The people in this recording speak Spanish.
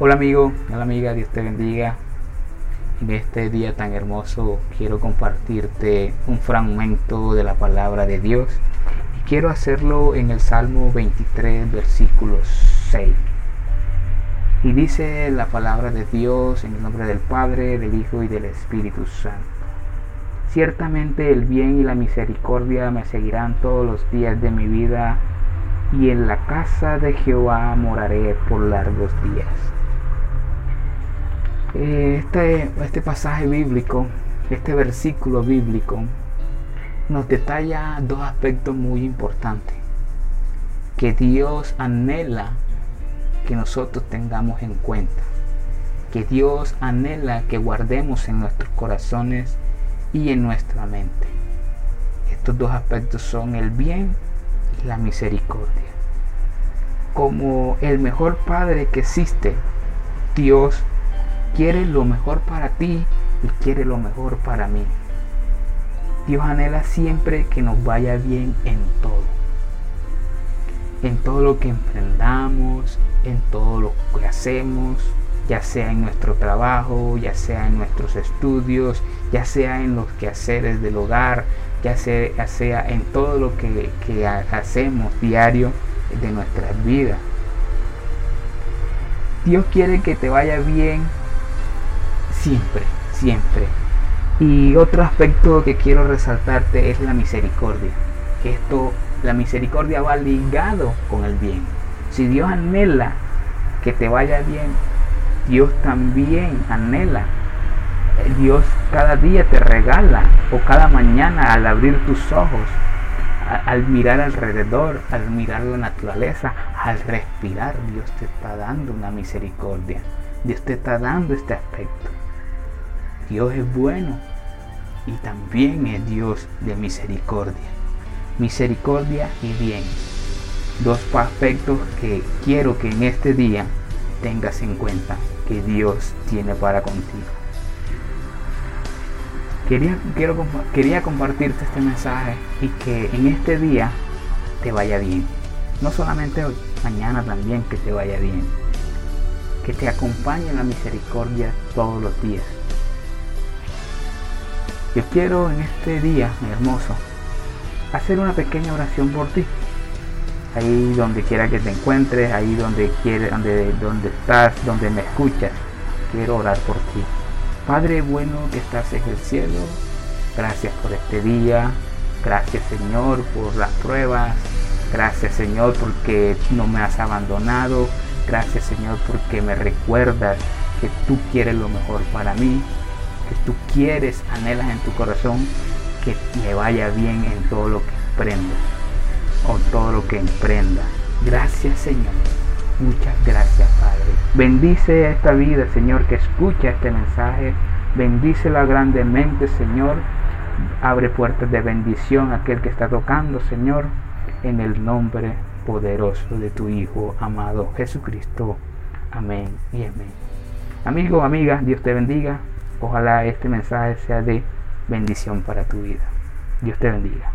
Hola amigo, hola amiga, Dios te bendiga. En este día tan hermoso quiero compartirte un fragmento de la palabra de Dios y quiero hacerlo en el Salmo 23, versículo 6. Y dice la palabra de Dios en el nombre del Padre, del Hijo y del Espíritu Santo. Ciertamente el bien y la misericordia me seguirán todos los días de mi vida y en la casa de Jehová moraré por largos días. Este, este pasaje bíblico, este versículo bíblico, nos detalla dos aspectos muy importantes que Dios anhela que nosotros tengamos en cuenta, que Dios anhela que guardemos en nuestros corazones y en nuestra mente. Estos dos aspectos son el bien y la misericordia. Como el mejor Padre que existe, Dios quiere lo mejor para ti y quiere lo mejor para mí. Dios anhela siempre que nos vaya bien en todo. En todo lo que emprendamos, en todo lo que hacemos, ya sea en nuestro trabajo, ya sea en nuestros estudios, ya sea en los quehaceres del hogar, ya sea, sea en todo lo que, que hacemos diario de nuestras vidas. Dios quiere que te vaya bien siempre, siempre. Y otro aspecto que quiero resaltarte es la misericordia. Esto, la misericordia va ligado con el bien. Si Dios anhela que te vaya bien, Dios también anhela. Dios cada día te regala o cada mañana al abrir tus ojos, al mirar alrededor, al mirar la naturaleza, al respirar, Dios te está dando una misericordia. Dios te está dando este aspecto. Dios es bueno y también es Dios de misericordia. Misericordia y bien. Dos aspectos que quiero que en este día tengas en cuenta que Dios tiene para contigo. Quería, quiero, quería compartirte este mensaje y que en este día te vaya bien. No solamente hoy, mañana también que te vaya bien. Que te acompañe la misericordia todos los días yo quiero en este día hermoso hacer una pequeña oración por ti. Ahí donde quiera que te encuentres, ahí donde quieres, donde, donde estás, donde me escuchas, quiero orar por ti. Padre bueno que estás en el cielo, gracias por este día, gracias Señor por las pruebas, gracias Señor porque no me has abandonado, gracias Señor porque me recuerdas que tú quieres lo mejor para mí, que tú quieres, anhelas en tu corazón que me vaya bien en todo lo que emprenda o todo lo que emprenda. Gracias Señor. Muchas gracias Padre. Bendice esta vida Señor que escucha este mensaje. Bendícela grandemente Señor. Abre puertas de bendición a aquel que está tocando Señor. En el nombre poderoso de tu Hijo amado Jesucristo. Amén y amén. Amigo, amiga, Dios te bendiga. Ojalá este mensaje sea de bendición para tu vida. Dios te bendiga.